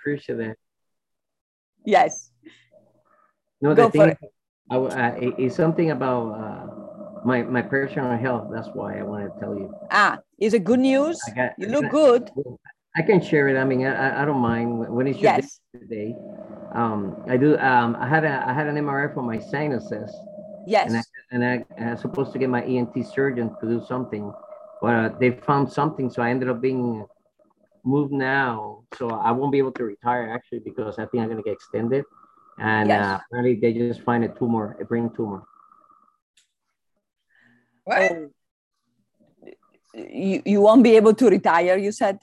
appreciate that. Yes. No, Go the thing I, uh, it- it's something about uh, my my personal health. That's why I want to tell you. Ah, is it good news? I got. You look good. I can share it. I mean, I, I- don't mind when- it's your Yes. day today. Um, I do. Um, I had a I had an MRI for my sinuses, and I Yes. and I, I was supposed to get my ENT surgeon to do something, but uh, they found something, so I ended up being moved now. So I won't be able to retire actually because I think I'm gonna get extended, and Yes. uh, apparently they just find a tumor, a brain tumor. What? Oh. You, you won't be able to retire, you said?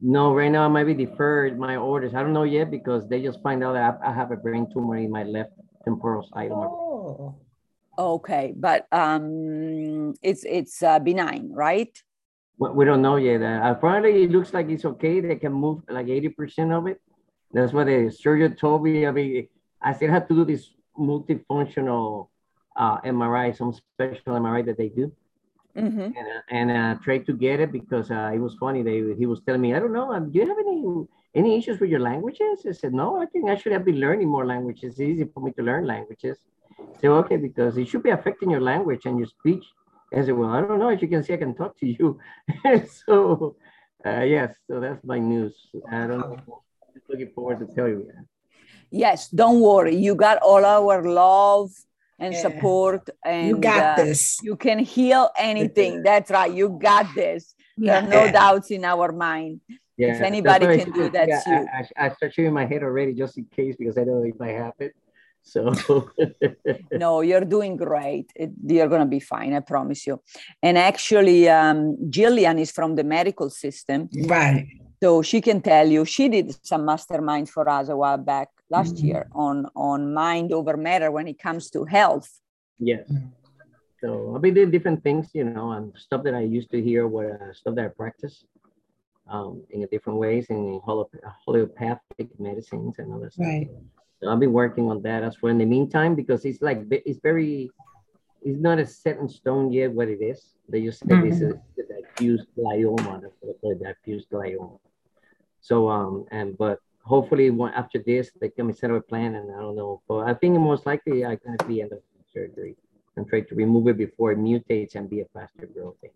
No, right now I might be deferred my orders. I don't know yet because they just find out that I, I have a brain tumor in my left temporal side of my brain. Oh, Okay, but um, it's it's uh, benign, right? We, we don't know yet. Uh, apparently, it looks like it's okay. They can move like 80% of it. That's what the surgeon told me. I mean, I still have to do this multifunctional uh, MRI, some special MRI that they do. hmm And, uh, and uh, tried to get it because uh, it was funny. They, he was telling me, I don't know, um, do you have any any issues with your languages? I said, no, I think I should have been learning more languages. It's easy for me to learn languages. So, okay, because it should be affecting your language and your speech. I said, well, I don't know. As you can see, I can talk to you. so, uh, yes, so that's my news. I don't know. Just looking forward to tell you. Yes, don't worry. You got all our love and Yeah. support, and you got uh, this. You can heal anything. That's right. You got this. There are no Yeah. doubts in our mind. Yeah, If anybody why I can do that, yeah, you. I, I, I start shaking my head already just in case because I don't know if I have it. So, no, you're doing great. It, you're going to be fine. I promise you. And actually, um, Jillian is from the medical system. Right. So she can tell you, she did some masterminds for us a while back last Mhm. year on, on mind over matter when it comes to health. yes. So I'll be doing different things, you know, and stuff that I used to hear, what uh, stuff that I practice um, in a different ways in holo- homeopathic medicines and all that stuff. Right. So I've been working on that as well in the meantime because it's like it's very it's not a set in stone yet what it is. They just said this is the diffuse glioma, that's what it, diffuse glioma. So um and but hopefully one after this they can set up a plan and I don't know. But I think most likely I can be end of surgery and try to remove it before it mutates and be a faster growth thing.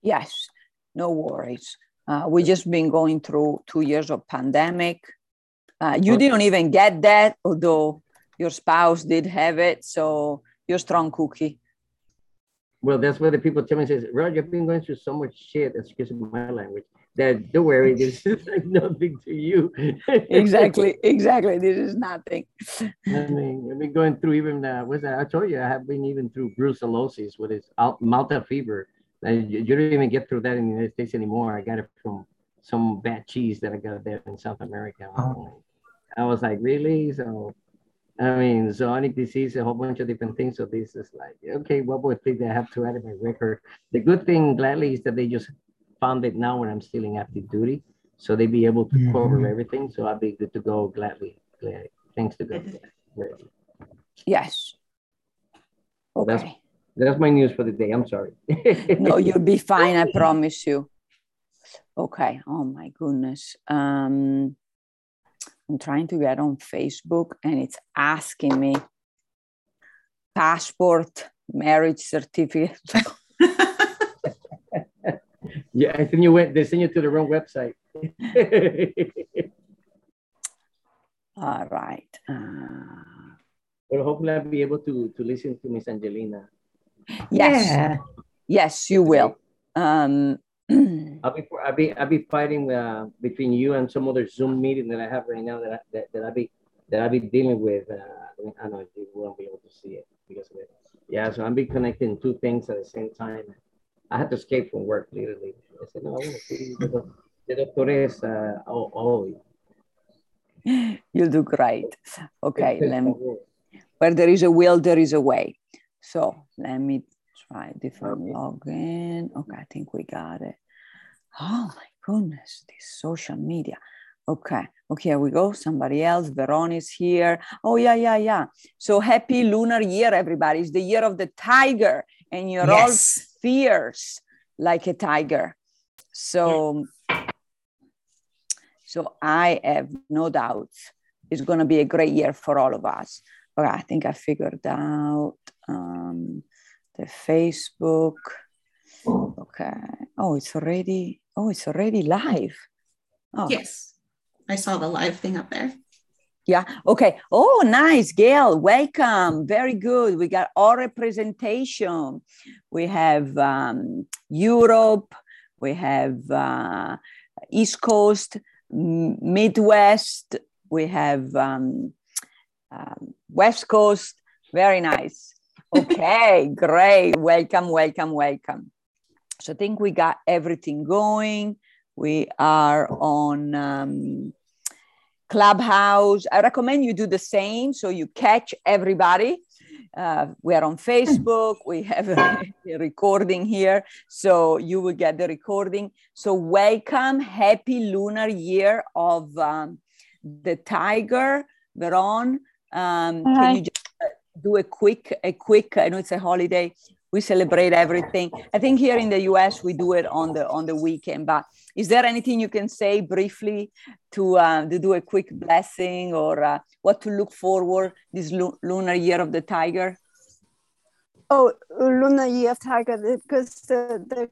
Yes, no worries. Uh, we've just been going through two years of pandemic. Uh, you Okay. didn't even get that, although your spouse did have it. So you're strong cookie. Well, that's what the people tell me says, Roger, you've been going through so much shit, excuse my language, that don't worry, this is like nothing to you. Exactly, exactly. This is nothing. I mean, I've been going through even uh, what's that? I told you I have been even through brucellosis, what is al- Malta fever. And you, you don't even get through that in the United States anymore. I got it from some bad cheese that I got there in South America. Oh. I was like, really? So, I mean, zoonotic disease, a whole bunch of different things. So this is like, okay, what would thing that I have to add in my record? The good thing, gladly, is that they just found it now when I'm still in active duty. So they'd be able to cover Mhm. everything. So I'd be good to go gladly. Glad. Thanks to God. Right. Yes. That's- Okay. That's my news for the day. I'm sorry. No, you'll be fine. I promise you. Okay. Oh my goodness. Um, I'm trying to get on Facebook and it's asking me passport, marriage certificate. yeah, I think you went. They sent you to the wrong website. All right. Uh, but hopefully, I'll be able to to listen to Miss Angelina. yes. Yeah. Yes, you will. Um, I'll be I'll be I'll be fighting uh, between you and some other Zoom meeting that I have right now that I, that, that I'll be that I'll be dealing with. Uh, I know you won't be able to see it because of it. Yeah, so I'll be connecting two things at the same time. I had to escape from work literally. I said, no, I want to see the, doc- the doctores uh, all, all. you'll do great. Okay. Let me, where there is a will, there is a way. So let me try different Okay. login. Okay, I think we got it. Oh my goodness, this social media. Okay, okay, here we go. Somebody else. Veron is here. Oh, yeah, yeah, yeah. So happy lunar year, everybody. It's the year of the tiger, and you're all fierce like a tiger. So, So I have no doubts it's going to be a great year for all of us. But I think I figured out um, the Facebook. Okay. Oh, it's already. Oh, it's already live. Oh. Yes, I saw the live thing up there. Yeah. Okay. Oh, nice, Gail. Welcome. Very good. We got all representation. We have um, Europe. We have uh, East Coast, Midwest. We have um, um, West Coast. Very nice. Okay, great. Welcome, welcome, welcome. So I think we got everything going. We are on um, Clubhouse. I recommend you do the same so you catch everybody. Uh, we are on Facebook. We have a, a, recording here, so you will get the recording. So welcome, happy lunar year of um, the tiger. Veron, um, can you just uh, do a quick, a quick? I know it's a holiday. We celebrate everything. I think here in the U.S. we do it on the on the weekend, but is there anything you can say briefly to, uh, to do a quick blessing or uh, what to look forward this lunar year of the tiger? Oh, lunar year of tiger, because the, the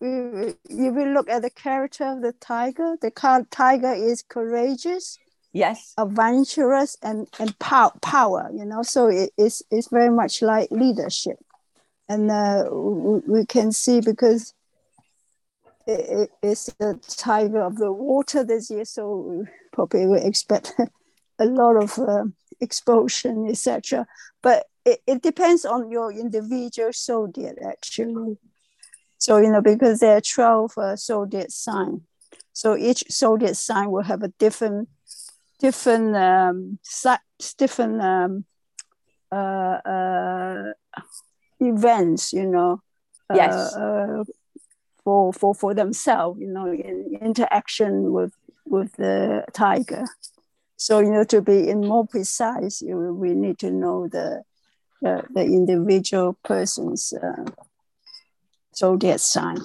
if we look at the character of the tiger, the tiger is courageous, yes, adventurous, and and pow- power. You know, so it's it's very much like leadership, and uh, we can see because it, it's the tiger of the water this year, so we probably will expect a lot of uh, explosion, etc. But it, it depends on your individual zodiac, actually. So, you know, because there are 12 uh, zodiac signs. So each zodiac sign will have a different, different, um, different um, uh, uh, events, you know. Yes. Uh, uh for for for themselves you know in interaction with with the tiger so you know to be in more precise you, we need to know the the, the individual person's uh, zodiac sign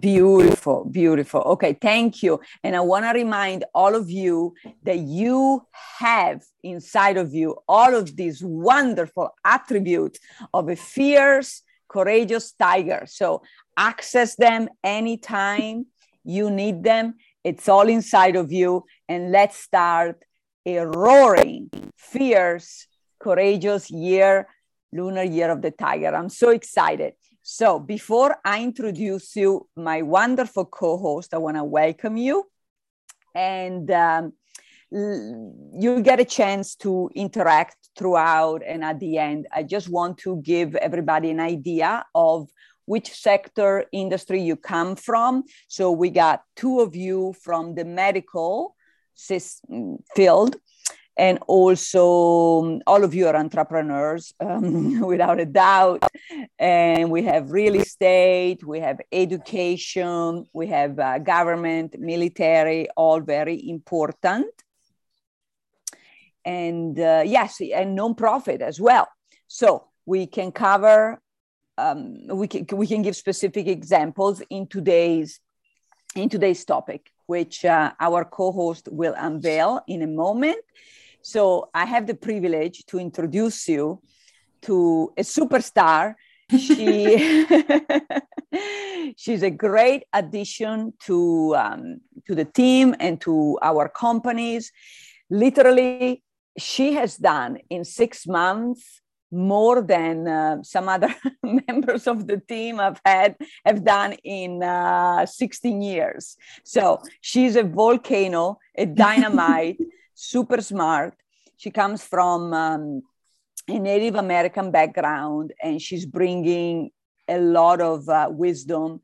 Beautiful, beautiful. Okay, thank you. And I want to remind all of you that you have inside of you all of these wonderful attributes of a fierce, courageous tiger. So access them anytime you need them. It's all inside of you. And let's start a roaring, fierce, courageous year, lunar year of the tiger. I'm so excited. So before I introduce you, my wonderful co-host, I want to welcome you. And um, you get a chance to interact throughout and at the end. I just want to give everybody an idea of which sector industry you come from. So we got two of you from the medical field and also um, all of you are entrepreneurs um, without a doubt and we have real estate we have education we have uh, government military all very important and uh, yes, and nonprofit as well. So we can cover, um, we can we can give specific examples in today's in today's topic, which uh, our co-host will unveil in a moment. So I have the privilege to introduce you to a superstar. She she's a great addition to um, to the team and to our companies. Literally, she has done in six months more than uh, some other members of the team have had have done in uh, 16 years so she's a volcano a dynamite super smart. She comes from um, a native american background and she's bringing a lot of uh, wisdom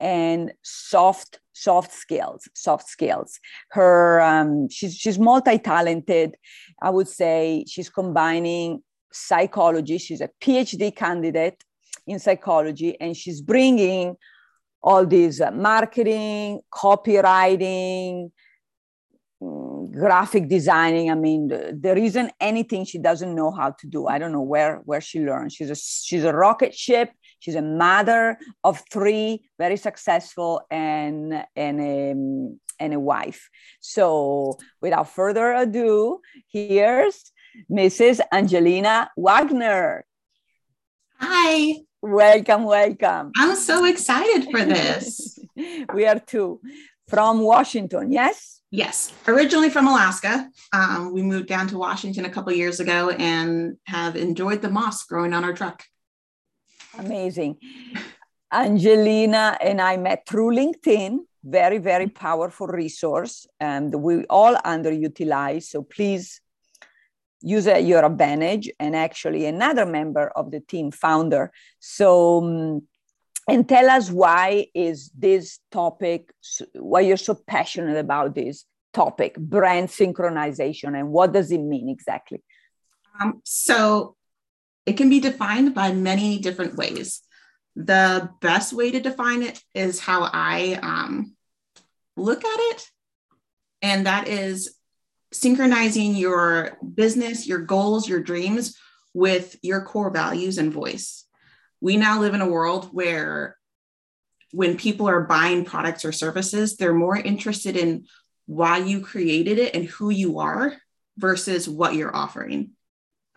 and soft soft skills soft skills. Her um, she's she's multi-talented. I would say she's combining psychology. She's a phd candidate in psychology and she's bringing all these uh, marketing copywriting Mm, graphic designing i mean there isn't anything she doesn't know how to do i don't know where where she learned she's a she's a rocket ship She's a mother of three, very successful, and and a, and a wife. So, without further ado, here's Mrs. Angelina Wagner. Hi. Welcome, welcome. I'm so excited for this. we are too. From Washington, yes? Yes, originally from Alaska. Um, we moved down to Washington a couple years ago and have enjoyed the moss growing on our truck. Amazing. Angelina and I met through LinkedIn, very, very powerful resource, and we all underutilize. So please use it at your advantage. And actually, another member of the team, founder. So, um, and tell us why is this topic, why you're so passionate about this topic, brand synchronization, and what does it mean exactly? Um, so, it can be defined by many different ways. The best way to define it is how I um, look at it, and that is synchronizing your business, your goals, your dreams with your core values and voice. We now live in a world where when people are buying products or services, they're more interested in why you created it and who you are versus what you're offering.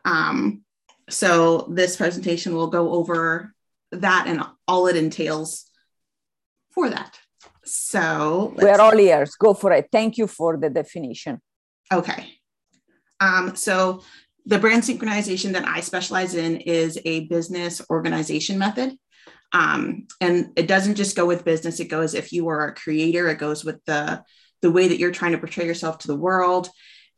Um, so, this presentation will go over that and all it entails for that. So, we're all ears. Go for it. Thank you for the definition. Okay. Um, so the brand synchronization that I specialize in is a business organization method. Um, and it doesn't just go with business, it goes if you are a creator, it goes with the, the way that you're trying to portray yourself to the world.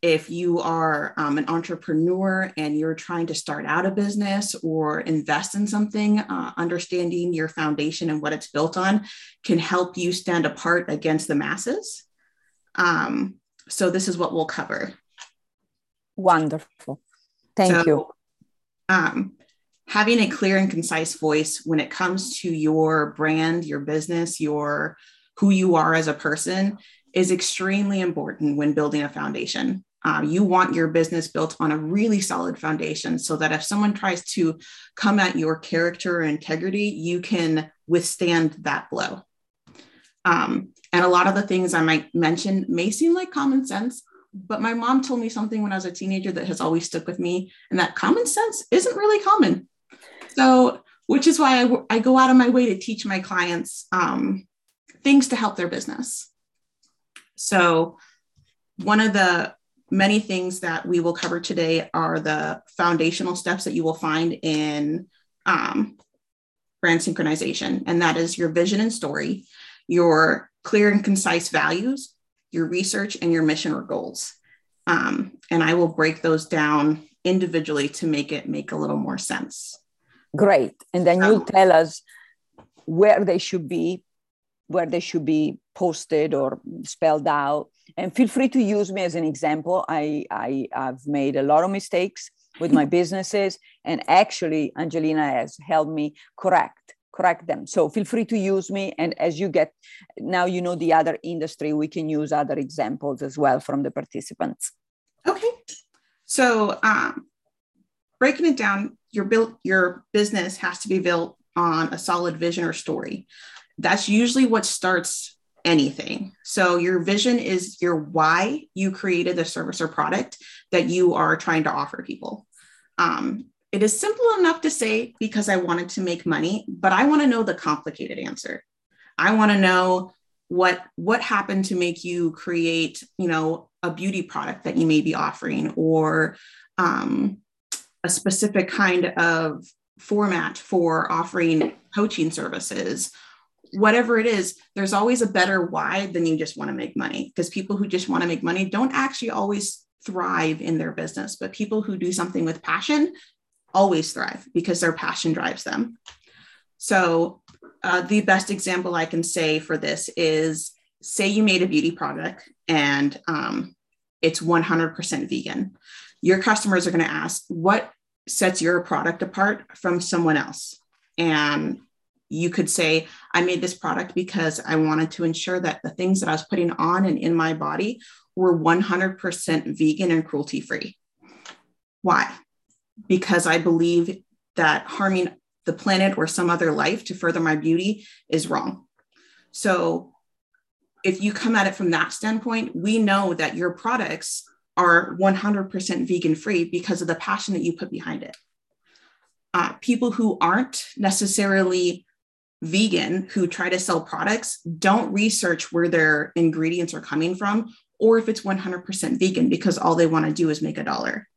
If you are um, an entrepreneur and you're trying to start out a business or invest in something, uh, understanding your foundation and what it's built on can help you stand apart against the masses. Um, so this is what we'll cover. Wonderful. Thank so, you. Um, having a clear and concise voice when it comes to your brand, your business, your who you are as a person is extremely important when building a foundation. Uh, you want your business built on a really solid foundation so that if someone tries to come at your character or integrity, you can withstand that blow. Um, and a lot of the things I might mention may seem like common sense, but my mom told me something when I was a teenager that has always stuck with me, and that common sense isn't really common. So, which is why I, I go out of my way to teach my clients um, things to help their business. So, one of the many things that we will cover today are the foundational steps that you will find in um, brand synchronization, and that is your vision and story, your clear and concise values, your research, and your mission or goals. Um, and I will break those down individually to make it make a little more sense. Great. And then you'll tell us where they should be, where they should be posted or spelled out. And feel free to use me as an example. I, I have made a lot of mistakes with my businesses, and actually, Angelina has helped me correct correct them. So feel free to use me. And as you get, now you know the other industry, we can use other examples as well from the participants. Okay. So um, breaking it down, your built your business has to be built on a solid vision or story. That's usually what starts anything. So your vision is your why you created the service or product that you are trying to offer people. Um, it is simple enough to say because I wanted to make money, but I want to know the complicated answer. I want to know what what happened to make you create, you know, a beauty product that you may be offering or um, a specific kind of format for offering coaching services whatever it is, there's always a better why than you just want to make money. Because people who just want to make money don't actually always thrive in their business, but people who do something with passion always thrive because their passion drives them. So, uh, the best example I can say for this is say you made a beauty product and um, it's 100% vegan. Your customers are going to ask, what sets your product apart from someone else? And you could say, I made this product because I wanted to ensure that the things that I was putting on and in my body were 100% vegan and cruelty free. Why? Because I believe that harming the planet or some other life to further my beauty is wrong. So if you come at it from that standpoint, we know that your products are 100% vegan free because of the passion that you put behind it. Uh, people who aren't necessarily vegan who try to sell products don't research where their ingredients are coming from or if it's 100% vegan because all they want to do is make a dollar.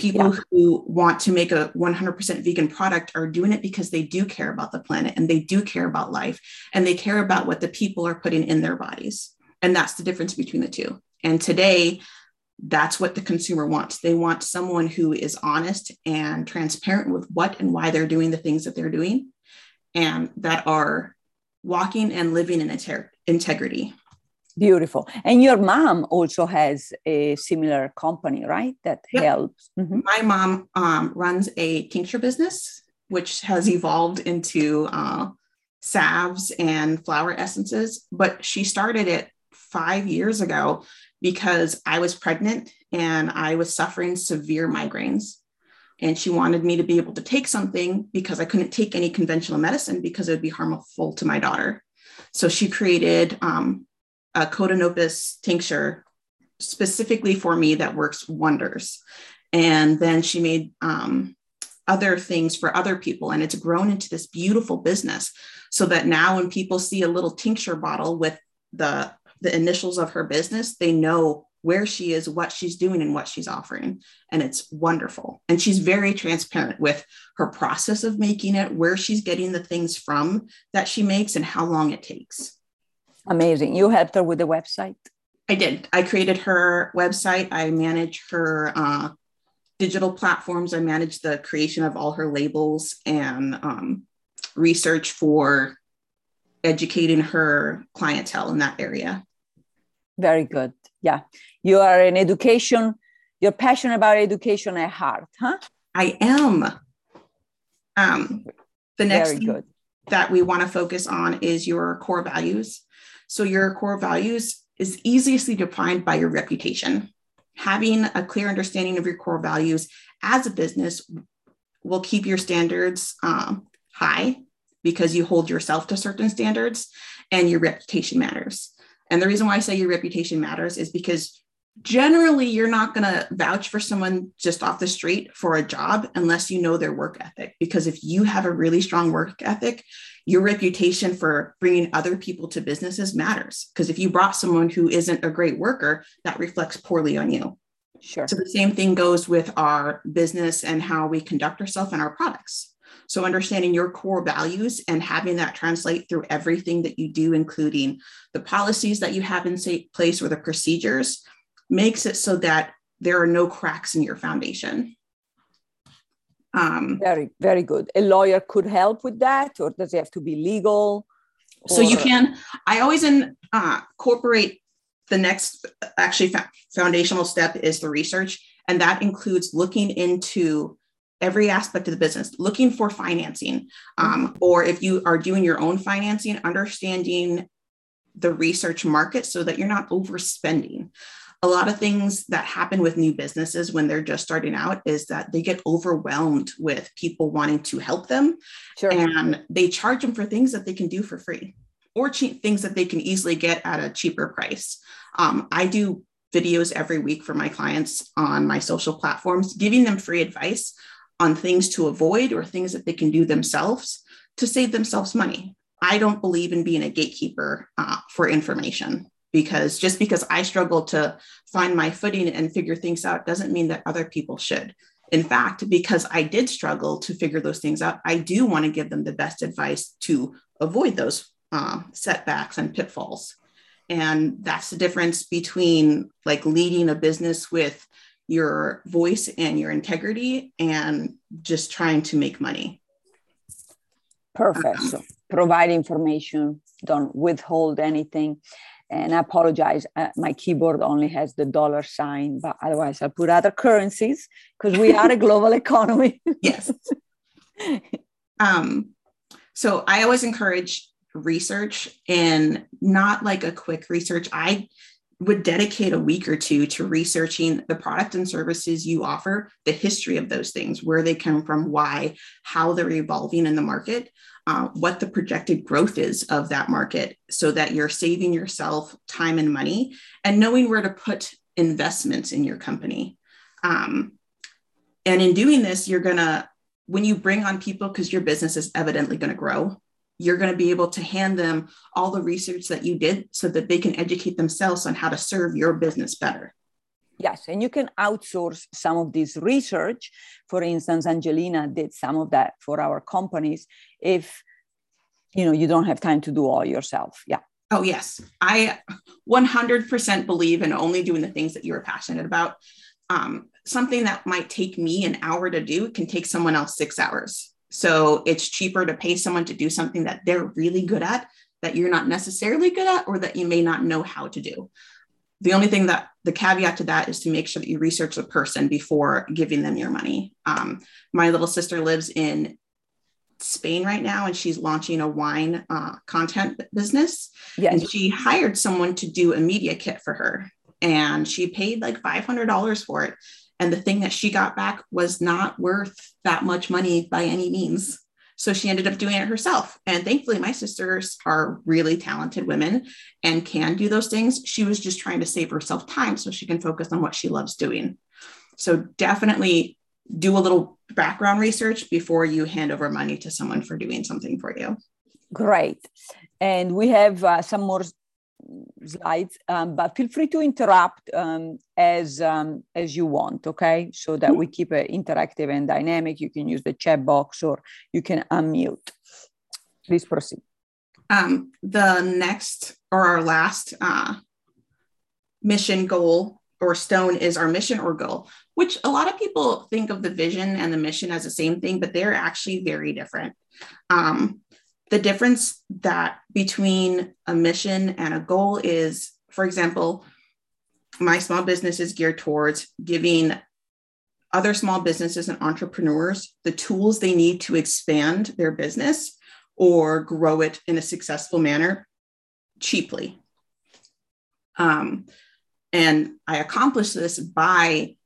People yeah. who want to make a 100% vegan product are doing it because they do care about the planet and they do care about life and they care about what the people are putting in their bodies. And that's the difference between the two. And today, that's what the consumer wants. They want someone who is honest and transparent with what and why they're doing the things that they're doing and that are walking and living in integrity. Beautiful. And your mom also has a similar company, right? That yep. helps. Mm-hmm. My mom um, runs a tincture business, which has evolved into uh, salves and flower essences. But she started it five years ago because I was pregnant and I was suffering severe migraines and she wanted me to be able to take something because I couldn't take any conventional medicine because it would be harmful to my daughter. So she created um, a Codonopsis tincture specifically for me that works wonders. And then she made um, other things for other people, and it's grown into this beautiful business. So that now, when people see a little tincture bottle with the the initials of her business, they know where she is, what she's doing, and what she's offering. And it's wonderful. And she's very transparent with her process of making it, where she's getting the things from that she makes, and how long it takes. Amazing. You helped her with the website? I did. I created her website. I manage her uh, digital platforms. I manage the creation of all her labels and um, research for educating her clientele in that area. Very good. Yeah. You are in education. You're passionate about education at heart, huh? I am. Um, the next Very thing good. that we want to focus on is your core values. So, your core values is easily defined by your reputation. Having a clear understanding of your core values as a business will keep your standards um, high because you hold yourself to certain standards and your reputation matters. And the reason why I say your reputation matters is because generally you're not going to vouch for someone just off the street for a job unless you know their work ethic. Because if you have a really strong work ethic, your reputation for bringing other people to businesses matters. Because if you brought someone who isn't a great worker, that reflects poorly on you. Sure. So the same thing goes with our business and how we conduct ourselves and our products. So, understanding your core values and having that translate through everything that you do, including the policies that you have in place or the procedures, makes it so that there are no cracks in your foundation. Um, very, very good. A lawyer could help with that, or does it have to be legal? Or... So you can. I always in, uh, incorporate the next actually foundational step is the research, and that includes looking into every aspect of the business, looking for financing, um, or if you are doing your own financing, understanding the research market so that you're not overspending. A lot of things that happen with new businesses when they're just starting out is that they get overwhelmed with people wanting to help them sure. and they charge them for things that they can do for free or cheap things that they can easily get at a cheaper price. Um, I do videos every week for my clients on my social platforms, giving them free advice on things to avoid or things that they can do themselves to save themselves money. I don't believe in being a gatekeeper uh, for information because just because I struggle to find my footing and figure things out doesn't mean that other people should. In fact, because I did struggle to figure those things out, I do want to give them the best advice to avoid those uh, setbacks and pitfalls. And that's the difference between like leading a business with your voice and your integrity and just trying to make money. Perfect. So provide information, don't withhold anything. And I apologize, uh, my keyboard only has the dollar sign, but otherwise I'll put other currencies because we are a global economy. yes. Um, so I always encourage research and not like a quick research. I would dedicate a week or two to researching the product and services you offer, the history of those things, where they come from, why, how they're evolving in the market, uh, what the projected growth is of that market, so that you're saving yourself time and money and knowing where to put investments in your company. Um, and in doing this, you're going to, when you bring on people, because your business is evidently going to grow, you're going to be able to hand them all the research that you did so that they can educate themselves on how to serve your business better. Yes, and you can outsource some of this research. For instance, Angelina did some of that for our companies if you know you don't have time to do all yourself. Yeah. Oh, yes. I 100% believe in only doing the things that you're passionate about. Um, something that might take me an hour to do can take someone else six hours. So it's cheaper to pay someone to do something that they're really good at, that you're not necessarily good at, or that you may not know how to do. The only thing that the caveat to that is to make sure that you research the person before giving them your money. Um, my little sister lives in Spain right now, and she's launching a wine uh, content business. Yes. And she hired someone to do a media kit for her, and she paid like $500 for it. And the thing that she got back was not worth that much money by any means. So she ended up doing it herself. And thankfully, my sisters are really talented women and can do those things. She was just trying to save herself time so she can focus on what she loves doing. So definitely do a little background research before you hand over money to someone for doing something for you. Great. And we have uh, some more slides, um, but feel free to interrupt um, as um, as you want, okay? So that we keep it interactive and dynamic. You can use the chat box or you can unmute. Please proceed. Um, the next or our last uh, mission goal or stone is our mission or goal, which a lot of people think of the vision and the mission as the same thing, but they're actually very different. Um, the difference that between a mission and a goal is, for example, my small business is geared towards giving other small businesses and entrepreneurs the tools they need to expand their business or grow it in a successful manner cheaply. Um, and I accomplish this by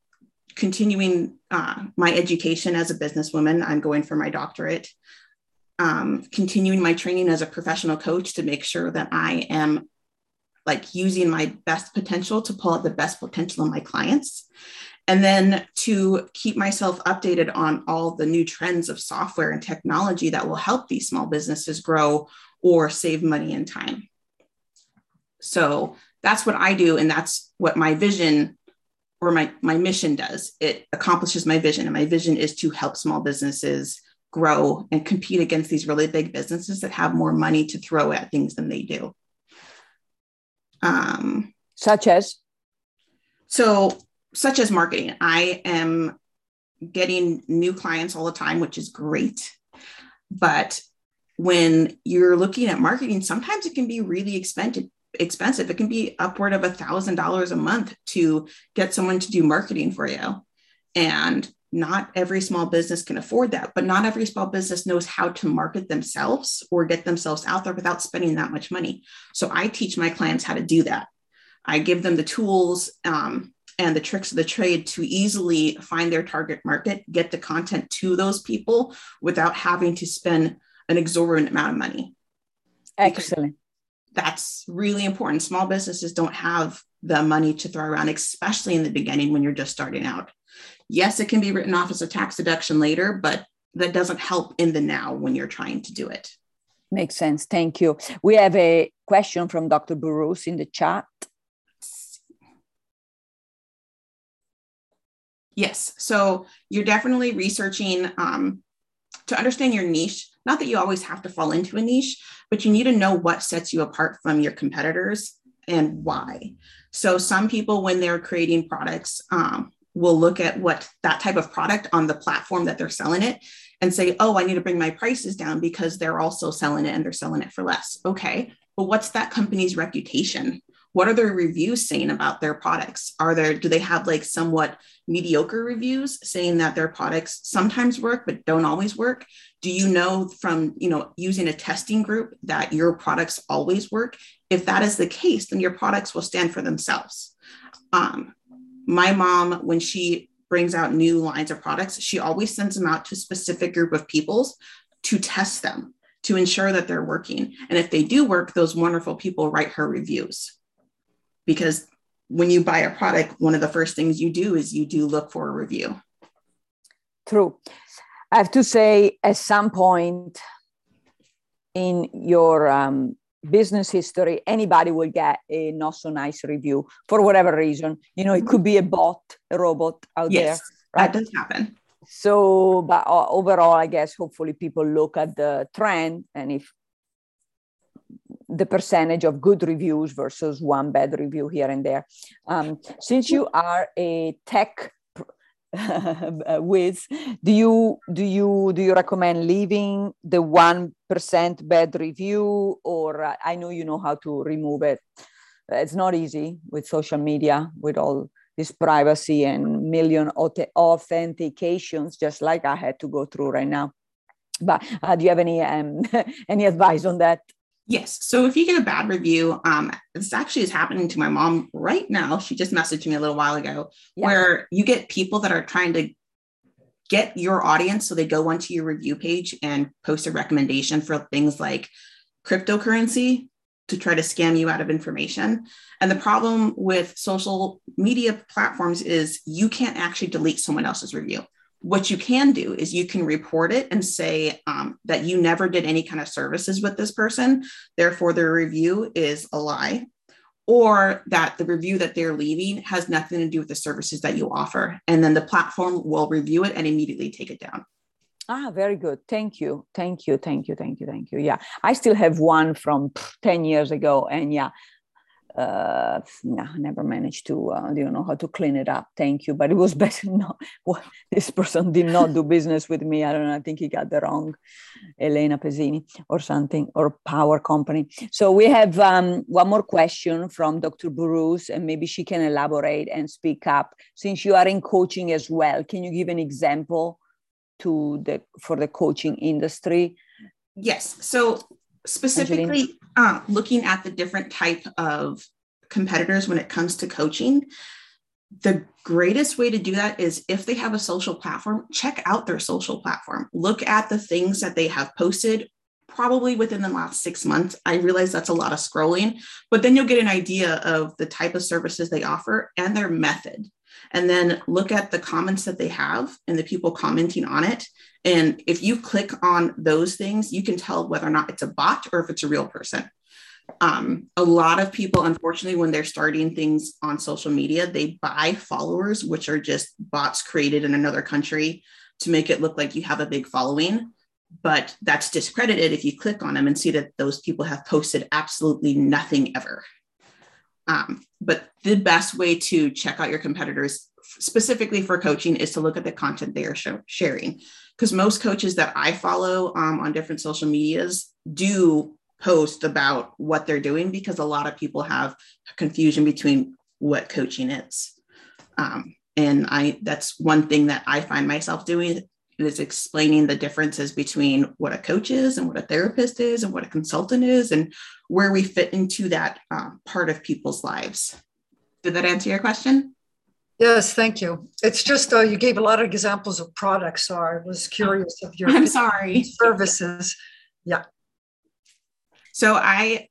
continuing uh, my education as a businesswoman. I'm going for my doctorate um, continuing my training as a professional coach to make sure that I am like using my best potential to pull out the best potential in my clients. And then to keep myself updated on all the new trends of software and technology that will help these small businesses grow or save money and time. So that's what I do. And that's what my vision or my, my mission does. It accomplishes my vision. And my vision is to help small businesses grow and compete against these really big businesses that have more money to throw at things than they do. Um, such as? So, such as marketing. I am getting new clients all the time, which is great. But when you're looking at marketing, sometimes it can be really expensive. Expensive. It can be upward of a thousand dollars a month to get someone to do marketing for you. And not every small business can afford that, but not every small business knows how to market themselves or get themselves out there without spending that much money. So I teach my clients how to do that. I give them the tools um, and the tricks of the trade to easily find their target market, get the content to those people without having to spend an exorbitant amount of money. Excellent. That's really important. Small businesses don't have the money to throw around, especially in the beginning when you're just starting out. Yes, it can be written off as a tax deduction later, but that doesn't help in the now when you're trying to do it. Makes sense. Thank you. We have a question from Dr. Burrows in the chat. Yes. So you're definitely researching um, to understand your niche. Not that you always have to fall into a niche, but you need to know what sets you apart from your competitors and why. So some people, when they're creating products, um, will look at what that type of product on the platform that they're selling it and say, oh, I need to bring my prices down because they're also selling it and they're selling it for less. Okay. But what's that company's reputation? what are their reviews saying about their products are there do they have like somewhat mediocre reviews saying that their products sometimes work but don't always work do you know from you know using a testing group that your products always work if that is the case then your products will stand for themselves um, my mom when she brings out new lines of products she always sends them out to a specific group of peoples to test them to ensure that they're working and if they do work those wonderful people write her reviews because when you buy a product, one of the first things you do is you do look for a review. True. I have to say, at some point in your um, business history, anybody will get a not so nice review for whatever reason. You know, it could be a bot, a robot out yes, there. Right? That does happen. So, but uh, overall, I guess hopefully people look at the trend, and if the percentage of good reviews versus one bad review here and there. Um, since you are a tech whiz, do you do you do you recommend leaving the one percent bad review, or uh, I know you know how to remove it. It's not easy with social media with all this privacy and million authentications, just like I had to go through right now. But uh, do you have any um, any advice on that? Yes. So if you get a bad review, um, this actually is happening to my mom right now. She just messaged me a little while ago yeah. where you get people that are trying to get your audience. So they go onto your review page and post a recommendation for things like cryptocurrency to try to scam you out of information. And the problem with social media platforms is you can't actually delete someone else's review what you can do is you can report it and say um, that you never did any kind of services with this person therefore their review is a lie or that the review that they're leaving has nothing to do with the services that you offer and then the platform will review it and immediately take it down Ah, very good. Thank you. Thank you. Thank you. Thank you. Thank you. Yeah. I still have one from 10 years ago. And yeah, uh, I never managed to, uh, you know, how to clean it up. Thank you. But it was better not, well, this person did not do business with me. I don't know. I think he got the wrong Elena Pezzini or something, or power company. So we have um, one more question from Dr. Bruce, and maybe she can elaborate and speak up. Since you are in coaching as well, can you give an example to the for the coaching industry? Yes. So specifically uh, looking at the different type of competitors when it comes to coaching the greatest way to do that is if they have a social platform check out their social platform. Look at the things that they have posted probably within the last six months. I realize that's a lot of scrolling but then you'll get an idea of the type of services they offer and their method and then look at the comments that they have and the people commenting on it. And if you click on those things, you can tell whether or not it's a bot or if it's a real person. Um, a lot of people, unfortunately, when they're starting things on social media, they buy followers, which are just bots created in another country to make it look like you have a big following. But that's discredited if you click on them and see that those people have posted absolutely nothing ever. Um, but the best way to check out your competitors, specifically for coaching, is to look at the content they are sh- sharing. Because most coaches that I follow um, on different social medias do post about what they're doing because a lot of people have confusion between what coaching is. Um, and I that's one thing that I find myself doing is explaining the differences between what a coach is and what a therapist is and what a consultant is and where we fit into that um, part of people's lives. Did that answer your question? Yes, thank you. It's just uh, you gave a lot of examples of products, so I was curious of your I'm sorry services. Yeah. So I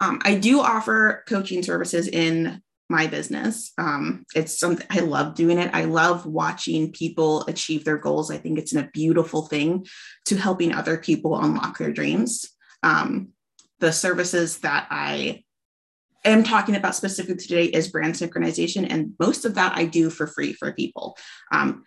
um, I do offer coaching services in my business. Um, it's something I love doing it. I love watching people achieve their goals. I think it's a beautiful thing to helping other people unlock their dreams. Um, the services that I am talking about specifically today is brand synchronization, and most of that I do for free for people. Um,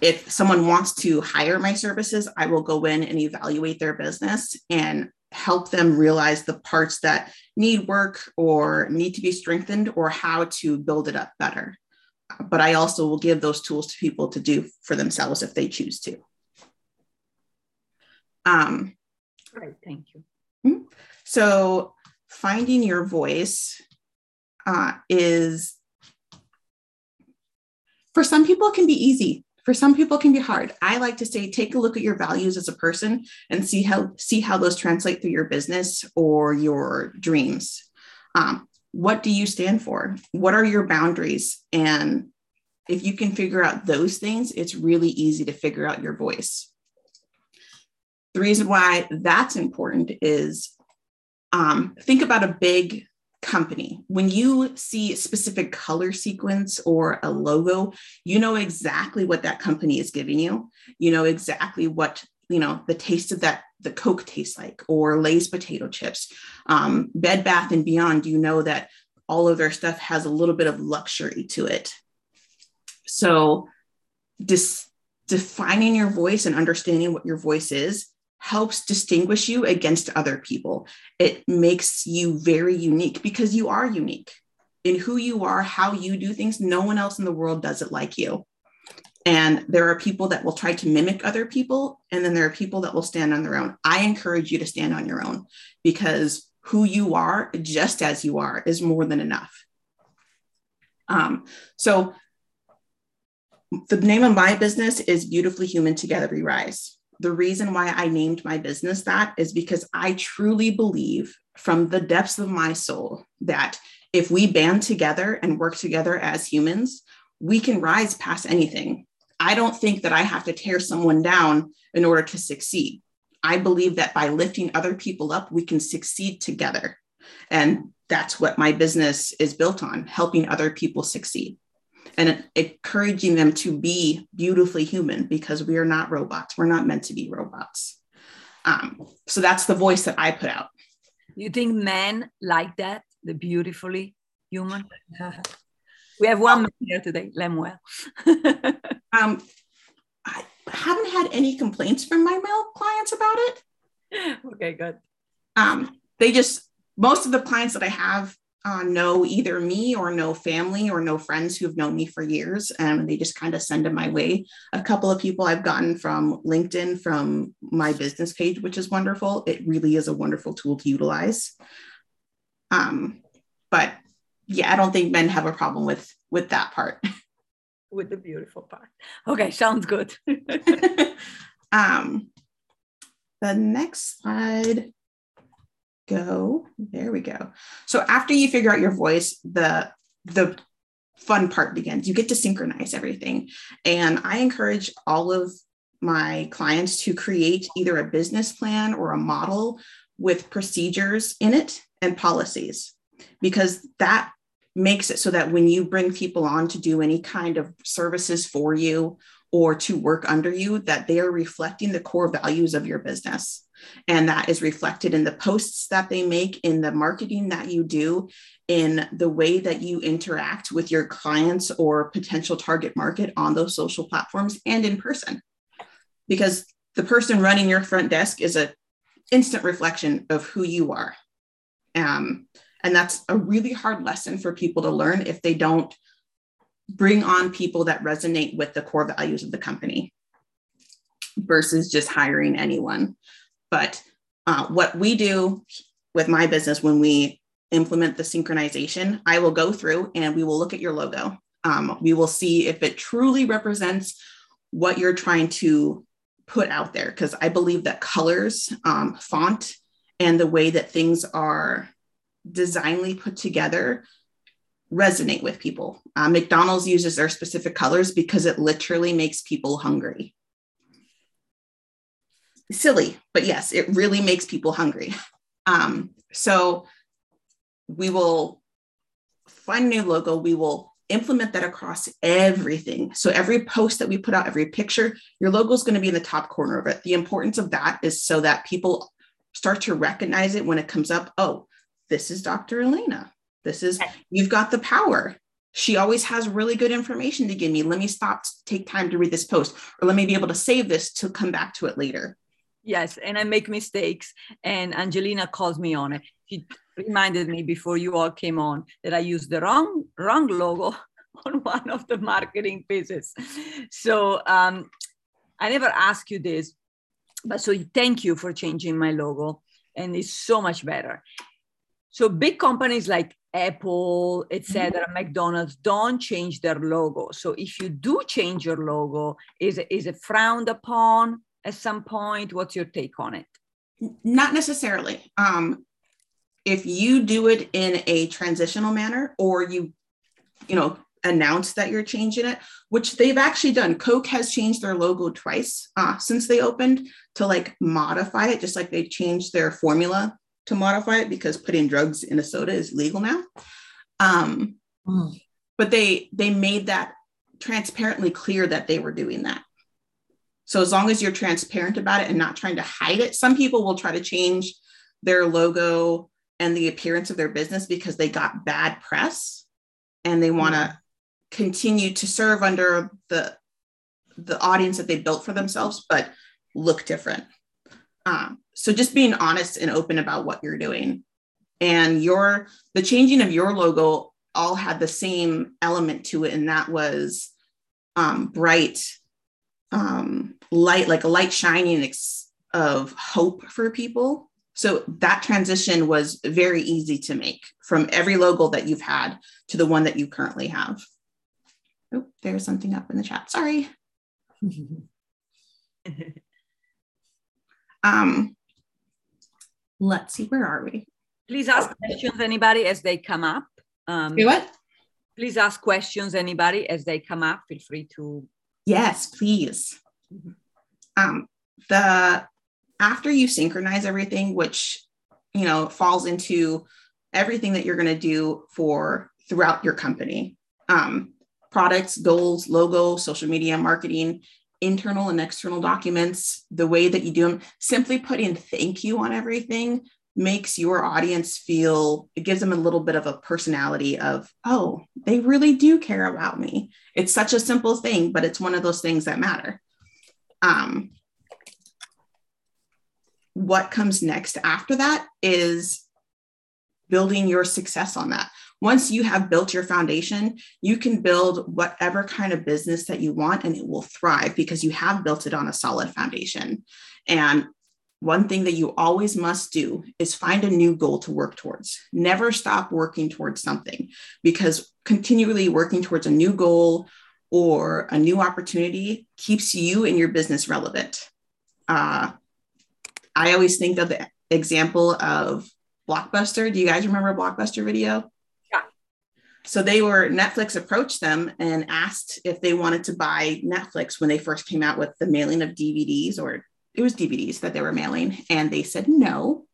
if someone wants to hire my services, I will go in and evaluate their business and help them realize the parts that need work or need to be strengthened or how to build it up better. But I also will give those tools to people to do for themselves if they choose to. Um, Great, thank you. Hmm? So, finding your voice uh, is for some people it can be easy for some people can be hard. I like to say take a look at your values as a person and see how see how those translate through your business or your dreams. Um, what do you stand for? What are your boundaries? And if you can figure out those things it's really easy to figure out your voice. The reason why that's important is um, think about a big company. When you see a specific color sequence or a logo, you know exactly what that company is giving you. You know exactly what you know the taste of that the Coke tastes like, or Lay's potato chips. Um, Bed Bath and Beyond, you know that all of their stuff has a little bit of luxury to it. So, dis- defining your voice and understanding what your voice is helps distinguish you against other people. It makes you very unique because you are unique in who you are, how you do things. No one else in the world does it like you. And there are people that will try to mimic other people, and then there are people that will stand on their own. I encourage you to stand on your own because who you are, just as you are, is more than enough. Um, so, the name of my business is Beautifully Human Together We Rise the reason why I named my business that is because I truly believe from the depths of my soul that if we band together and work together as humans, we can rise past anything. I don't think that I have to tear someone down in order to succeed. I believe that by lifting other people up, we can succeed together. And that's what my business is built on helping other people succeed and encouraging them to be beautifully human because we are not robots. We're not meant to be robots. Um, so that's the voice that I put out. You think men like that, the beautifully human? we have one man here today, Lemuel. um, I haven't had any complaints from my male clients about it. Okay, good. Um, they just most of the clients that I have uh, know either me or know family or know friends who have known me for years and they just kind of send them my way. A couple of people i've gotten from linkedin from my business page which is wonderful. It really is a wonderful tool to utilize. Um, but yeah i don't think men have a problem with with that part. With the beautiful part. Okay sounds good. Um the next slide go. There we go. So after you figure out your voice, the the fun part begins. You get to synchronize everything. And I encourage all of my clients to create either a business plan or a model with procedures in it and policies because that makes it so that when you bring people on to do any kind of services for you or to work under you that they are reflecting the core values of your business and that is reflected in the posts that they make, in the marketing that you do, in the way that you interact with your clients or potential target market on those social platforms and in person. Because the person running your front desk is a instant reflection of who you are. Um, and that's a really hard lesson for people to learn if they don't bring on people that resonate with the core values of the company versus just hiring anyone. But uh, what we do with my business when we implement the synchronization, I will go through and we will look at your logo. Um, we will see if it truly represents what you're trying to put out there. Because I believe that colors, um, font, and the way that things are designly put together resonate with people. Uh, McDonald's uses their specific colors because it literally makes people hungry silly, but yes, it really makes people hungry. Um, so we will find a new logo. We will implement that across everything. So every post that we put out, every picture, your logo is going to be in the top corner of it. The importance of that is so that people start to recognize it when it comes up. Oh, this is Dr. Elena. This is, you've got the power. She always has really good information to give me. Let me stop, take time to read this post, or let me be able to save this to come back to it later. Yes, and I make mistakes, and Angelina calls me on it. She reminded me before you all came on that I used the wrong wrong logo on one of the marketing pieces. So um, I never asked you this, but so thank you for changing my logo, and it's so much better. So big companies like Apple, etc., McDonald's don't change their logo. So if you do change your logo, is it, is it frowned upon at some point? What's your take on it? Not necessarily. Um, if you do it in a transitional manner or you, you know, announce that you're changing it, which they've actually done. Coke has changed their logo twice uh, since they opened to like modify it, just like they changed their formula to modify it because putting drugs in a soda is legal now. Um, mm. But they they made that transparently clear that they were doing that. So as long as you're transparent about it and not trying to hide it, some people will try to change their logo and the appearance of their business because they got bad press and they want to mm. continue to serve under the the audience that they built for themselves, but look different. Um, so just being honest and open about what you're doing. And your the changing of your logo all had the same element to it. And that was um, bright um, light like a light shining ex- of hope for people. So that transition was very easy to make from every logo that you've had to the one that you currently have. Oh there's something up in the chat. Sorry. Um let's see, where are we? Please ask questions, anybody, as they come up. Um, what? Please ask questions, anybody, as they come up. Feel free to. Yes, please. Mm-hmm. Um, the after you synchronize everything, which you know falls into everything that you're going to do for throughout your company, um, products, goals, logo, social media, marketing, internal and external documents, the way that you do them, simply putting thank you on everything makes your audience feel it gives them a little bit of a personality of oh they really do care about me. It's such a simple thing but it's one of those things that matter. Um, what comes next after that is building your success on that once you have built your foundation, you can build whatever kind of business that you want and it will thrive because you have built it on a solid foundation. And one thing that you always must do is find a new goal to work towards. Never stop working towards something because continually working towards a new goal or a new opportunity keeps you and your business relevant. Uh, I always think of the example of Blockbuster. Do you guys remember Blockbuster video? So they were Netflix approached them and asked if they wanted to buy Netflix when they first came out with the mailing of DVDs or it was DVDs that they were mailing and they said no.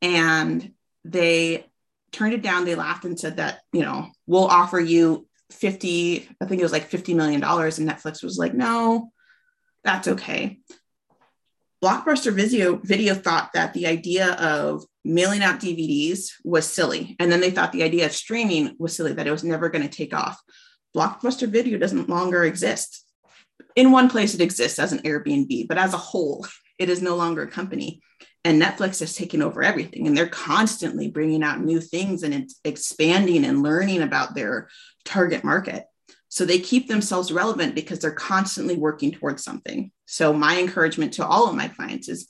And they turned it down. They laughed and said that, you know, we'll offer you 50, I think it was like 50 million dollars and Netflix was like, "No, that's okay." Blockbuster Video Video thought that the idea of mailing out DVDs was silly. And then they thought the idea of streaming was silly, that it was never going to take off. Blockbuster Video doesn't longer exist. In one place, it exists as an Airbnb, but as a whole, it is no longer a company. And Netflix has taken over everything, and they're constantly bringing out new things and expanding and learning about their target market. So they keep themselves relevant because they're constantly working towards something. So, my encouragement to all of my clients is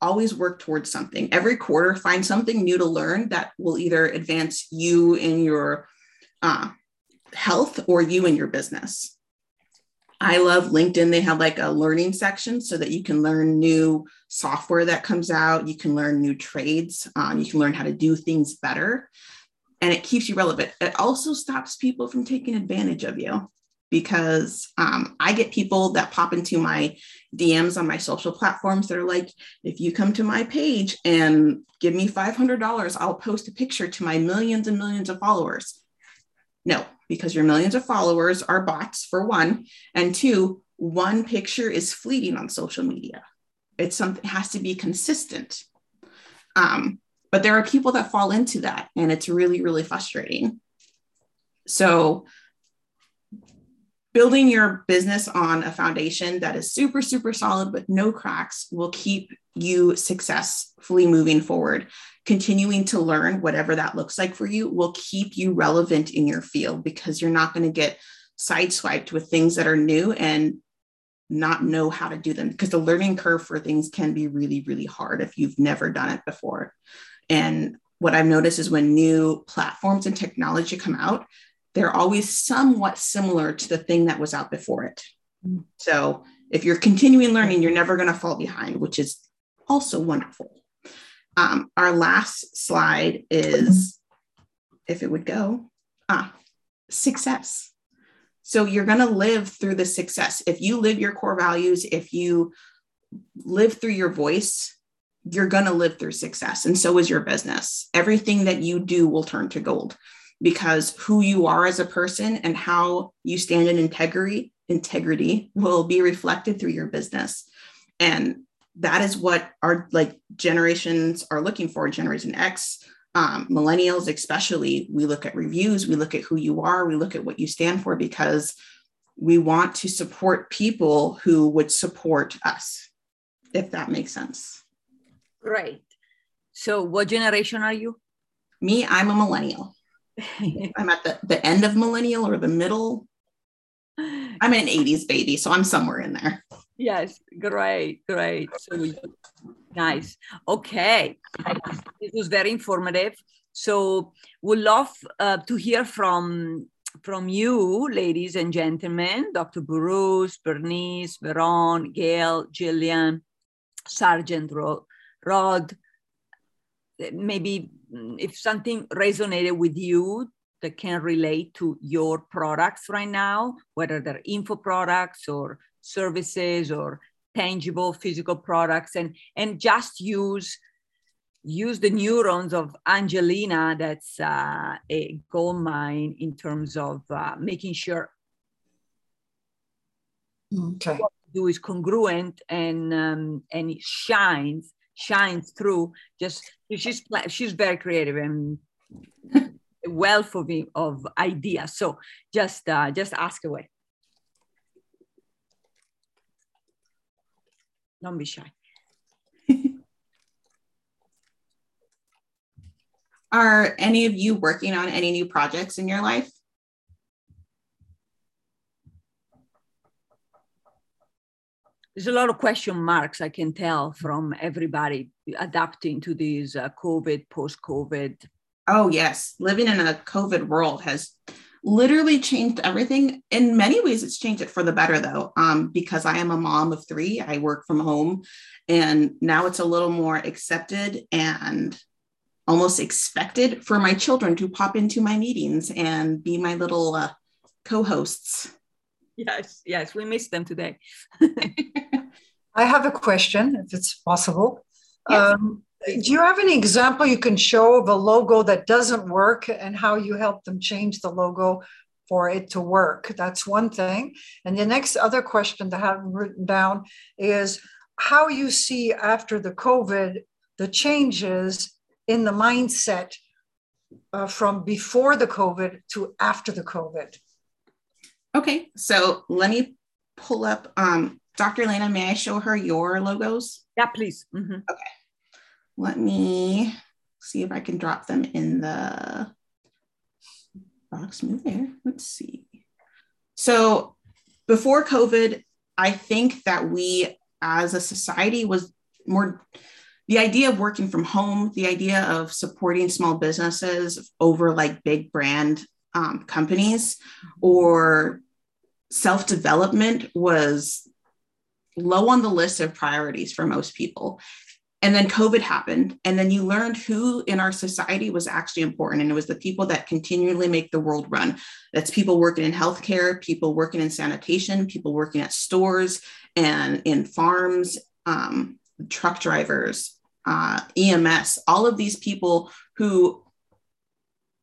always work towards something. Every quarter, find something new to learn that will either advance you in your uh, health or you in your business. I love LinkedIn. They have like a learning section so that you can learn new software that comes out. You can learn new trades. Um, you can learn how to do things better. And it keeps you relevant. It also stops people from taking advantage of you because um, I get people that pop into my DMs on my social platforms that are like, if you come to my page and give me $500, I'll post a picture to my millions and millions of followers. No, because your millions of followers are bots for one. And two, one picture is fleeting on social media. It's something has to be consistent. Um, but there are people that fall into that, and it's really, really frustrating. So building your business on a foundation that is super, super solid with no cracks will keep you successfully moving forward. Continuing to learn, whatever that looks like for you, will keep you relevant in your field because you're not going to get sideswiped with things that are new and not know how to do them because the learning curve for things can be really, really hard if you've never done it before. And what I've noticed is when new platforms and technology come out, they're always somewhat similar to the thing that was out before it. Mm. So if you're continuing learning, you're never going to fall behind, which is also wonderful. Um, our last slide is, if it would go, ah, success. So you're going to live through the success. If you live your core values, if you live through your voice, you're going to live through success. And so is your business. Everything that you do will turn to gold because who you are as a person and how you stand in integrity integrity will be reflected through your business. And that is what our like generations are looking for generation x um, millennials especially. We look at reviews we look at who you are we look at what you stand for because we want to support people who would support us if that makes sense. Great so what generation are you? Me i'm a millennial i'm at the, the end of millennial or the middle i'm an 80s baby so i'm somewhere in there yes great great so Nice. Okay. It was very informative. So we'd love uh, to hear from from you, ladies and gentlemen, Dr. Bruce, Bernice, Veron, Gail, Jillian, Sergeant Rod. Maybe if something resonated with you that can relate to your products right now, whether they're info products or services or tangible physical products and and just use use the neurons of angelina that's uh, a gold mine in terms of uh, making sure okay. what you do is congruent and um, and it shines shines through just she's she's very creative and wealth of, of ideas so just uh, just ask away Don't be shy. Are any of you working on any new projects in your life? There's a lot of question marks I can tell from everybody adapting to this uh, COVID, post COVID. Oh, yes. Living in a COVID world has literally changed everything. In many ways, it's changed it for the better, though, um, because I am a mom of three. I work from home, and now it's a little more accepted and almost expected for my children to pop into my meetings and be my little uh, co-hosts. Yes, yes, we missed them today. I have a question, if it's possible. Yes. Um, do you have any example you can show of a logo that doesn't work and how you help them change the logo for it to work? That's one thing. And the next other question that I have written down is how you see after the COVID the changes in the mindset uh, from before the COVID to after the COVID. Okay, so let me pull up. Um, Dr. Elena, may I show her your logos? Yeah, please. Mm-hmm. Okay let me see if I can drop them in the box move there. Let's see. So before COVID, I think that we as a society was more the idea of working from home, the idea of supporting small businesses over like big brand um, companies or self development was low on the list of priorities for most people. And then covid happened and then you learned who in our society was actually important and it was the people that continually make the world run. That's people working in healthcare people working in sanitation people working at stores and in farms um, truck drivers uh, ems all of these people who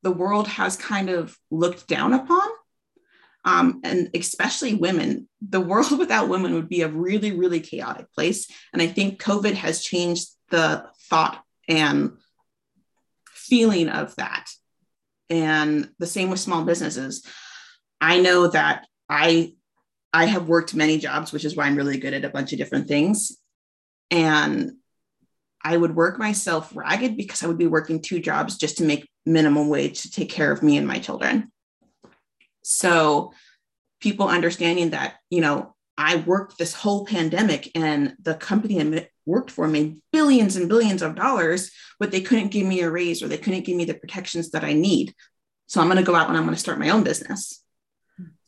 the world has kind of looked down upon um, and especially women. The world without women would be a really, really chaotic place. And I think COVID has changed the thought and feeling of that. And the same with small businesses. I know that I I have worked many jobs, which is why I'm really good at a bunch of different things. And I would work myself ragged because I would be working two jobs just to make minimum wage to take care of me and my children. So people understanding that, you know, I worked this whole pandemic and the company I worked for made billions and billions of dollars, but they couldn't give me a raise or they couldn't give me the protections that I need. So I'm going to go out and I'm going to start my own business.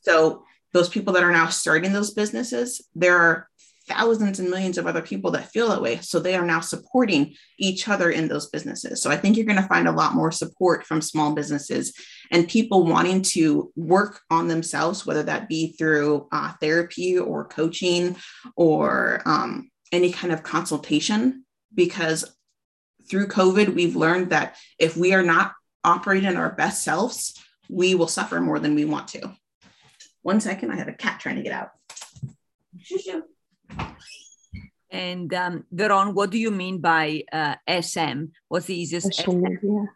So those people that are now starting those businesses, there are thousands and millions of other people that feel that way. So they are now supporting each other in those businesses. So I think you're going to find a lot more support from small businesses and people wanting to work on themselves, whether that be through uh, therapy or coaching or um, any kind of consultation. Because through COVID, we've learned that if we are not operating our best selves, we will suffer more than we want to. One second, I have a cat trying to get out. And um, Veron, what do you mean by uh, SM? What's the easiest? Social media.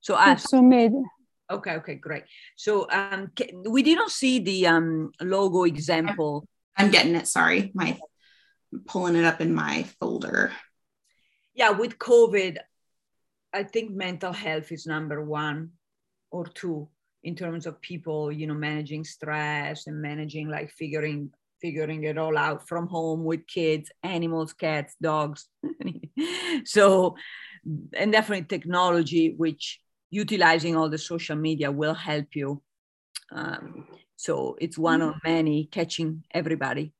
So, uh, Social media. okay, okay, great. So um, ca- we didn't see the um, logo example. I'm getting it. Sorry, my I'm pulling it up in my folder. Yeah, with COVID, I think mental health is number one or two in terms of people, you know, managing stress and managing like figuring figuring it all out from home with kids, animals, cats, dogs. so, and definitely technology, which utilizing all the social media will help you. Um, so it's one of many catching everybody.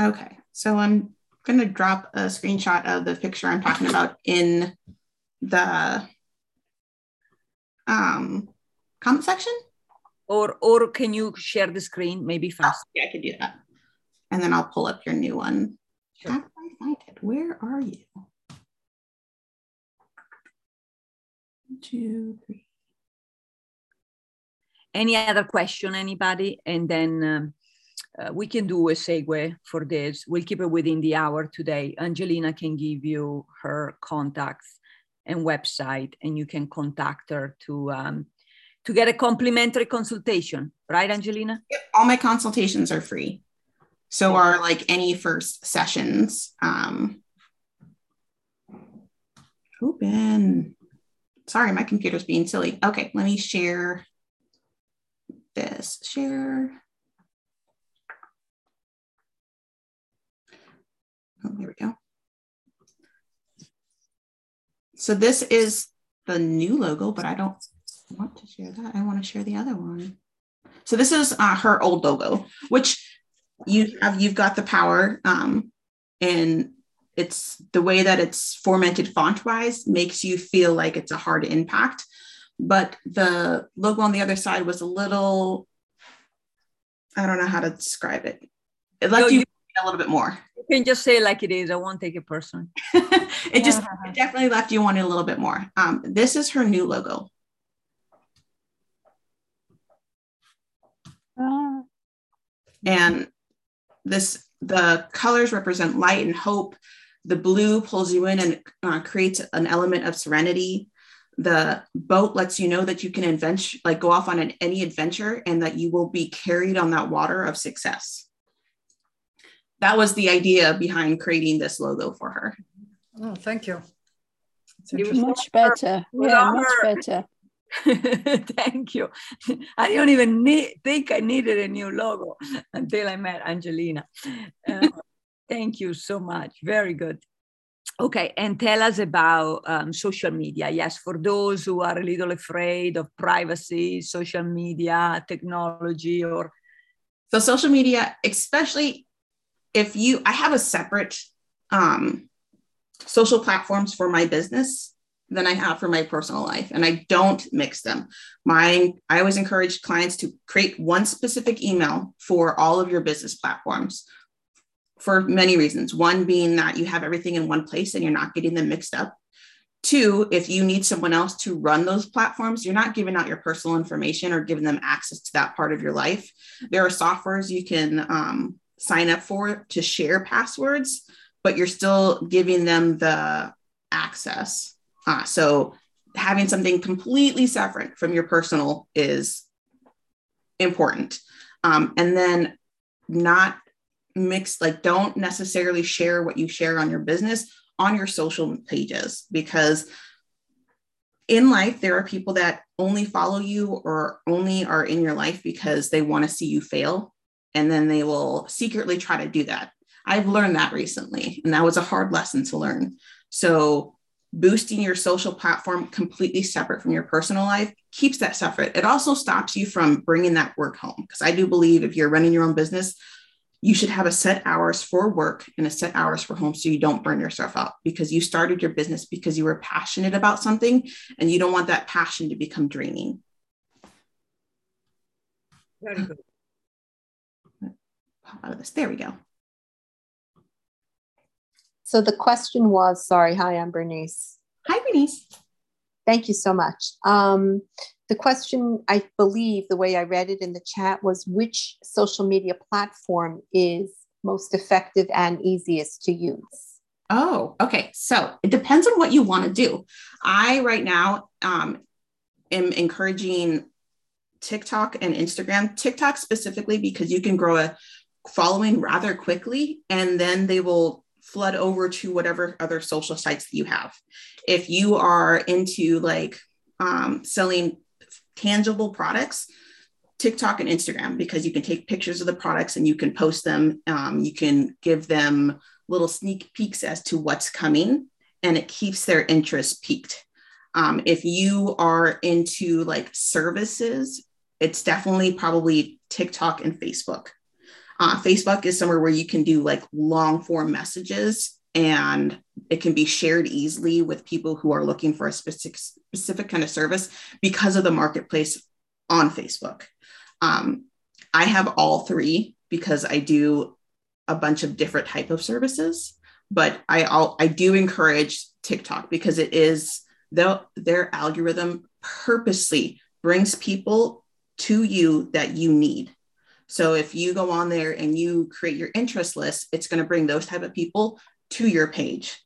Okay, so I'm going to drop a screenshot of the picture I'm talking about in the um, comment section. Or, or can you share the screen maybe fast? Yeah, I could do that. And then I'll pull up your new one. Sure. How do I find it? Where are you? Two, three. Any other question, anybody? And then um, uh, we can do a segue for this. We'll keep it within the hour today. Angelina can give you her contacts and website, and you can contact her to um, to get a complimentary consultation. Right, Angelina? Yep, all my consultations are free. So are like any first sessions. Um, open. Sorry, my computer's being silly. Okay, let me share this. Share. Oh, there we go. So this is the new logo, but I don't want to share that. I want to share the other one. So this is uh, her old logo, which you have. You've got the power, um, and it's the way that it's formatted font wise makes you feel like it's a hard impact. But the logo on the other side was a little. I don't know how to describe it. It left No, you you- a little bit more. You can just say like it is. I won't take it personally. it just it definitely left you wanting a little bit more. Um, this is her new logo. And this the colors represent light and hope the blue pulls you in and uh, creates an element of serenity the boat lets you know that you can adventure like go off on an, any adventure and that you will be carried on that water of success that was the idea behind creating this logo for her Oh, thank you. It's You- much better. Yeah, much better. Thank you. I don't even need, think I needed a new logo until I met Angelina. Uh, thank you so much. Very good. Okay, and tell us about um, social media. Yes, for those who are a little afraid of privacy, social media, technology, or so social media especially if you i have a separate um, social platforms for my business than i have for my personal life and i don't mix them my i always encourage clients to create one specific email for all of your business platforms for many reasons one being that you have everything in one place and you're not getting them mixed up Two, if you need someone else to run those platforms, you're not giving out your personal information or giving them access to that part of your life. There are softwares you can um, sign up for to share passwords, but you're still giving them the access. Uh, so having something completely separate from your personal is important. Um, and then not mix, like, don't necessarily share what you share on your business on your social pages because in life there are people that only follow you or only are in your life because they want to see you fail and then they will secretly try to do that. I've learned that recently, and that was a hard lesson to learn. So, boosting your social platform completely separate from your personal life keeps that separate. It also stops you from bringing that work home. Because I do believe if you're running your own business, you should have a set hours for work and a set hours for home so you don't burn yourself out because you started your business because you were passionate about something and you don't want that passion to become draining. Very good. Pop out of this. There we go. So the question was sorry, hi, I'm Bernice. Hi, Bernice. Thank you so much. Um, the question, I believe, the way I read it in the chat was which social media platform is most effective and easiest to use? Oh, okay. So it depends on what you want to do. I, right now, um, am encouraging TikTok and Instagram, TikTok specifically, because you can grow a following rather quickly and then they will flood over to whatever other social sites that you have. If you are into like um, selling tangible products, TikTok and Instagram, because you can take pictures of the products and you can post them. Um, you can give them little sneak peeks as to what's coming, and it keeps their interest peaked. Um, if you are into like services, it's definitely probably TikTok and Facebook. Uh, Facebook is somewhere where you can do like long form messages and it can be shared easily with people who are looking for a specific, specific kind of service because of the marketplace on Facebook. Um, I have all three because I do a bunch of different type of services, but I I'll, I do encourage TikTok because it is their their algorithm purposely brings people to you that you need. So if you go on there and you create your interest list, it's going to bring those type of people to your page.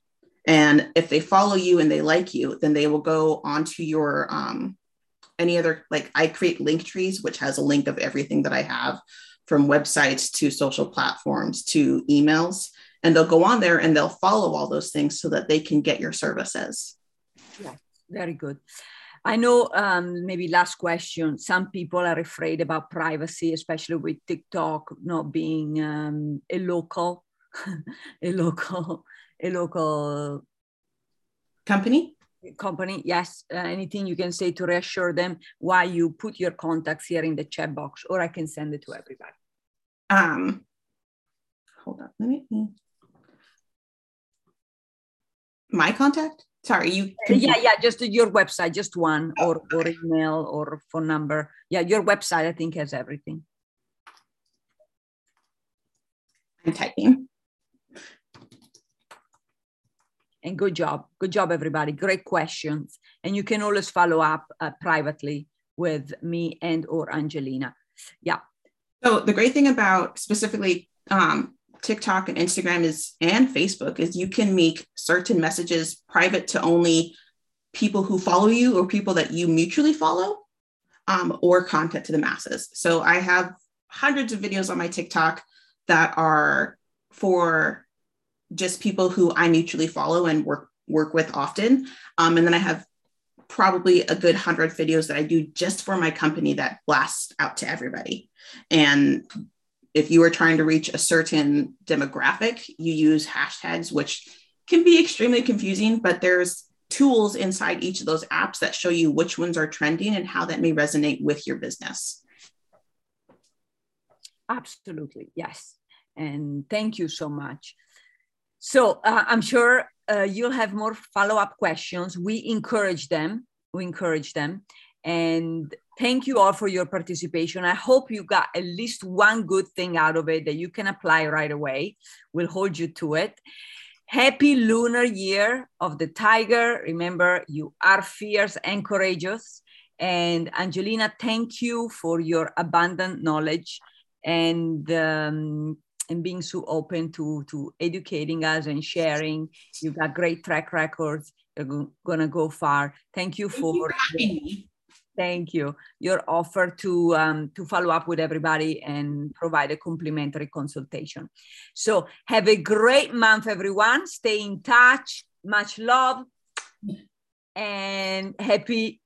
And if they follow you and they like you, then they will go onto your um, any other like I create link trees, which has a link of everything that I have from websites to social platforms to emails. And they'll go on there and they'll follow all those things so that they can get your services. Yeah, very good. I know um, maybe last question. Some people are afraid about privacy, especially with TikTok not being um, a local, a local, a local company. Company, yes. Uh, anything you can say to reassure them why you put your contacts here in the chat box, or I can send it to everybody. Um, hold on, let me. My contact. Sorry, you. Uh, yeah, yeah, just your website, just one, or or email or phone number. Yeah, your website I think has everything. I'm typing. And good job, good job, everybody. Great questions, and you can always follow up uh, privately with me and or Angelina. Yeah. So the great thing about specifically um, TikTok and Instagram is and Facebook is you can make certain messages private to only people who follow you or people that you mutually follow um, or content to the masses. So I have hundreds of videos on my TikTok that are for just people who I mutually follow and work work with often. Um, and then I have probably a good hundred videos that I do just for my company that blast out to everybody. And if you are trying to reach a certain demographic, you use hashtags, which can be extremely confusing, but there's tools inside each of those apps that show you which ones are trending and how that may resonate with your business. Absolutely, yes. And thank you so much. So uh, I'm sure uh, you'll have more follow up questions. We encourage them. We encourage them. And thank you all for your participation. I hope you got at least one good thing out of it that you can apply right away. We'll hold you to it. Happy lunar year of the tiger. Remember, you are fierce and courageous. And Angelina, thank you for your abundant knowledge and um, and being so open to to educating us and sharing. You've got great track records. You're gonna go far. Thank you for, thank you for Thank you. Your offer to um, to follow up with everybody and provide a complimentary consultation. So have a great month, everyone. Stay in touch. Much love and happy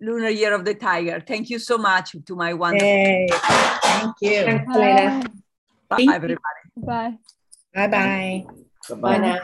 Lunar Year of the Tiger. Thank you so much to my wonderful. Yay. Thank you. Thanks, Elena. Bye, Thank you. everybody. Bye. Bye bye. Bye-bye. Bye now.